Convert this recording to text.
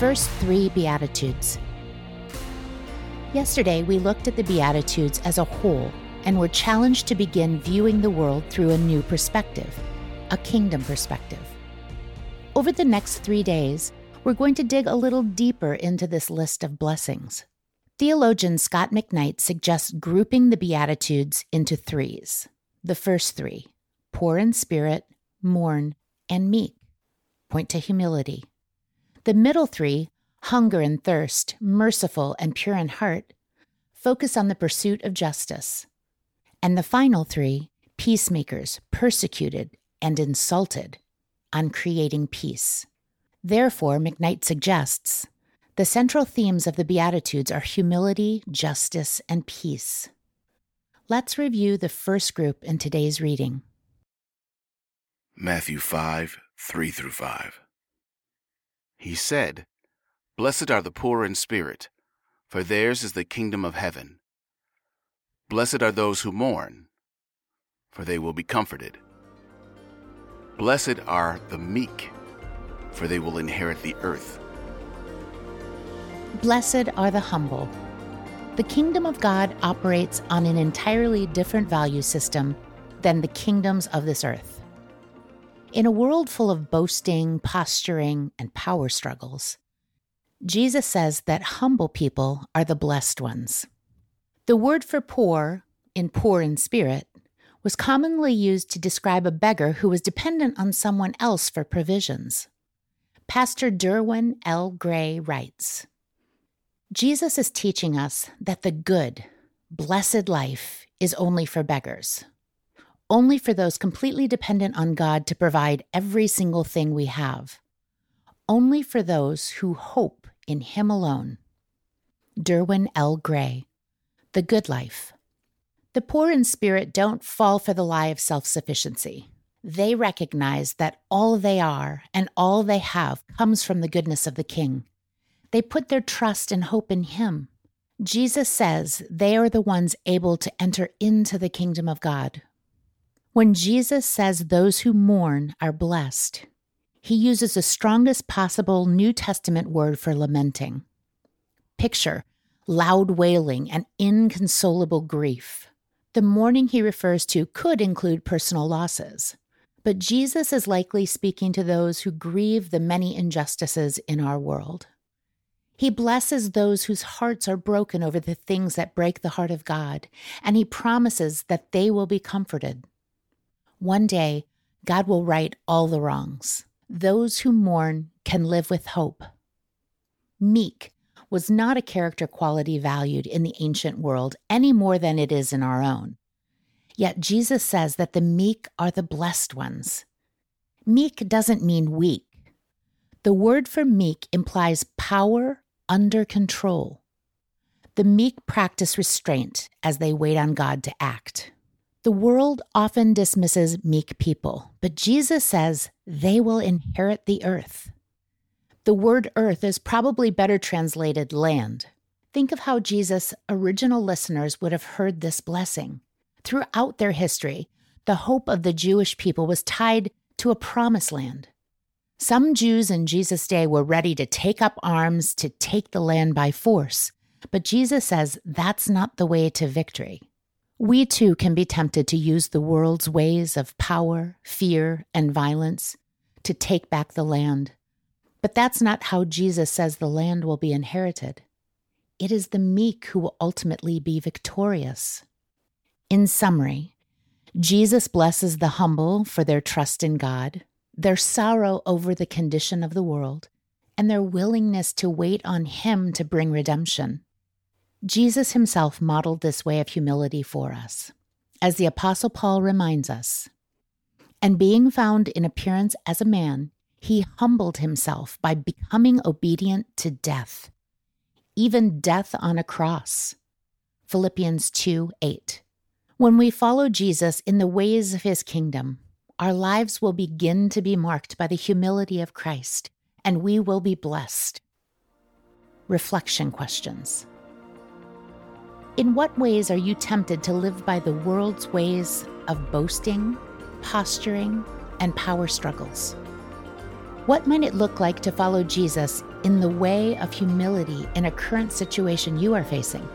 first three Beatitudes. Yesterday, we looked at the Beatitudes as a whole and were challenged to begin viewing the world through a new perspective, a kingdom perspective. Over the next three days, we're going to dig a little deeper into this list of blessings. Theologian Scot McKnight suggests grouping the Beatitudes into threes. The first three poor in spirit, mourn, and meek point to humility. The middle three, hunger and thirst, merciful and pure in heart, focus on the pursuit of justice. And the final three, peacemakers, persecuted, and insulted, on creating peace. Therefore, McKnight suggests the central themes of the Beatitudes are humility, justice, and peace. Let's review the first group in today's reading. Matthew 5 3 through 5. He said, Blessed are the poor in spirit, for theirs is the kingdom of heaven. Blessed are those who mourn, for they will be comforted. Blessed are the meek, for they will inherit the earth. Blessed are the humble. The kingdom of God operates on an entirely different value system than the kingdoms of this earth. In a world full of boasting, posturing, and power struggles, Jesus says that humble people are the blessed ones. The word for poor, in poor in spirit, was commonly used to describe a beggar who was dependent on someone else for provisions. Pastor Derwin L. Gray writes Jesus is teaching us that the good, blessed life is only for beggars, only for those completely dependent on God to provide every single thing we have, only for those who hope in Him alone. Derwin L. Gray, The Good Life. The poor in spirit don't fall for the lie of self sufficiency. They recognize that all they are and all they have comes from the goodness of the King. They put their trust and hope in Him. Jesus says they are the ones able to enter into the kingdom of God. When Jesus says those who mourn are blessed, he uses the strongest possible New Testament word for lamenting. Picture loud wailing and inconsolable grief. The mourning he refers to could include personal losses, but Jesus is likely speaking to those who grieve the many injustices in our world. He blesses those whose hearts are broken over the things that break the heart of God, and he promises that they will be comforted. One day, God will right all the wrongs. Those who mourn can live with hope. Meek was not a character quality valued in the ancient world any more than it is in our own. Yet Jesus says that the meek are the blessed ones. Meek doesn't mean weak. The word for meek implies power under control. The meek practice restraint as they wait on God to act. The world often dismisses meek people, but Jesus says they will inherit the earth. The word earth is probably better translated land. Think of how Jesus' original listeners would have heard this blessing. Throughout their history, the hope of the Jewish people was tied to a promised land. Some Jews in Jesus' day were ready to take up arms to take the land by force, but Jesus says that's not the way to victory. We too can be tempted to use the world's ways of power, fear, and violence to take back the land. But that's not how Jesus says the land will be inherited. It is the meek who will ultimately be victorious. In summary, Jesus blesses the humble for their trust in God, their sorrow over the condition of the world, and their willingness to wait on Him to bring redemption. Jesus himself modeled this way of humility for us. As the Apostle Paul reminds us, and being found in appearance as a man, he humbled himself by becoming obedient to death, even death on a cross. Philippians 2 8. When we follow Jesus in the ways of his kingdom, our lives will begin to be marked by the humility of Christ, and we will be blessed. Reflection questions In what ways are you tempted to live by the world's ways of boasting, posturing, and power struggles? What might it look like to follow Jesus in the way of humility in a current situation you are facing?